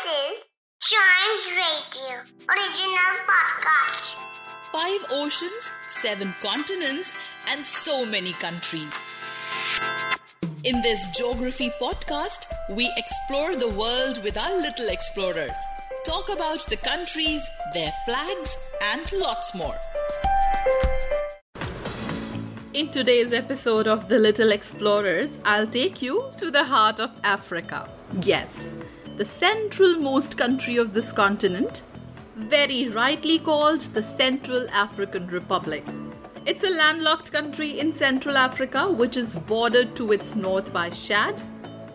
is Chimes Radio, original podcast. Five oceans, seven continents, and so many countries. In this geography podcast, we explore the world with our little explorers, talk about the countries, their flags, and lots more. In today's episode of The Little Explorers, I'll take you to the heart of Africa. Yes, the central-most country of this continent, very rightly called the Central African Republic. It's a landlocked country in Central Africa which is bordered to its north by Chad,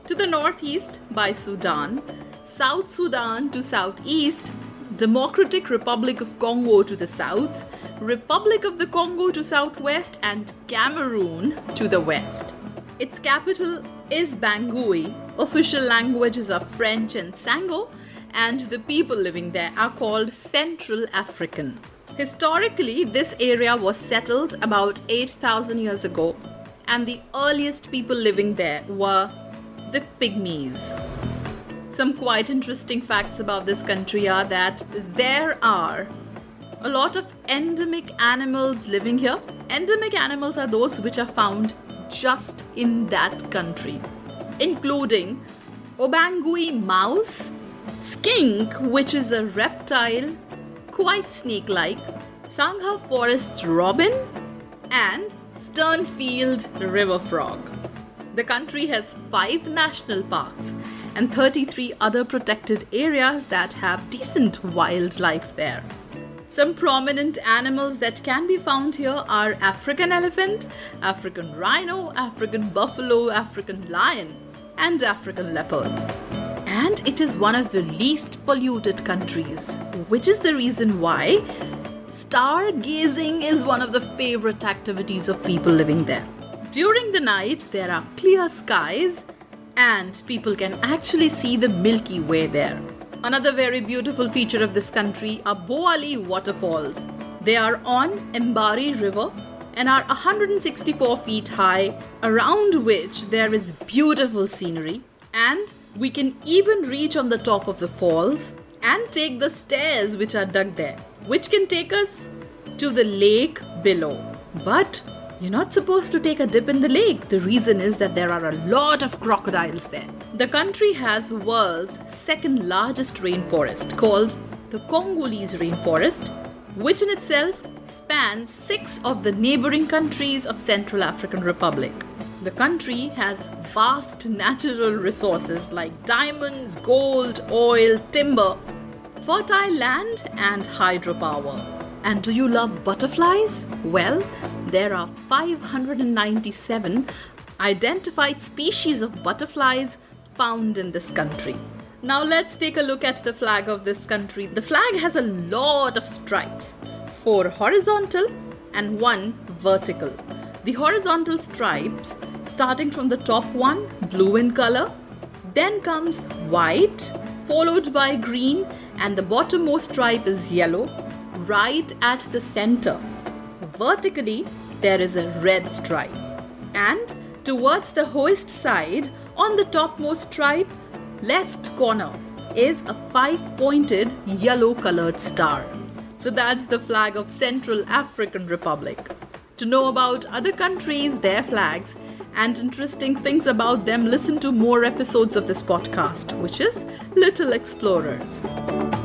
to the northeast by Sudan, South Sudan to southeast, Democratic Republic of Congo to the south, Republic of the Congo to southwest, and Cameroon to the west. Its capital is Bangui. Official languages are French and Sango, and the people living there are called Central African. Historically, this area was settled about 8,000 years ago, and the earliest people living there were the Pygmies. Some quite interesting facts about this country are that there are a lot of endemic animals living here. Endemic animals are those which are found just in that country, including Obangui mouse, skink, which is a reptile, quite snake like, Sangha forest robin, and Sternfield river frog. The country has five national parks and 33 other protected areas that have decent wildlife there. Some prominent animals that can be found here are African elephant, African rhino, African buffalo, African lion, and African leopards. And it is one of the least polluted countries, which is the reason why stargazing is one of the favorite activities of people living there. During the night, there are clear skies and people can actually see the Milky Way there. Another very beautiful feature of this country are Boali waterfalls. They are on Mbari River and are 164 feet high, around which there is beautiful scenery. And we can even reach on the top of the falls and take the stairs which are dug there, which can take us to the lake below. But you're not supposed to take a dip in the lake. The reason is that there are a lot of crocodiles there. The country has world's second largest rainforest called the Congolese rainforest, which in itself spans 6 of the neighboring countries of Central African Republic. The country has vast natural resources like diamonds, gold, oil, timber, fertile land and hydropower. And do you love butterflies? Well, there are 597 identified species of butterflies found in this country. Now let's take a look at the flag of this country. The flag has a lot of stripes, four horizontal and one vertical. The horizontal stripes, starting from the top one, blue in color, then comes white, followed by green, and the bottommost stripe is yellow, right at the center. Vertically, there is a red stripe. And towards the hoist side, on the topmost stripe, left corner, is a five pointed yellow colored star. So that's the flag of Central African Republic. To know about other countries, their flags, and interesting things about them, listen to more episodes of this podcast, which is Little Explorers.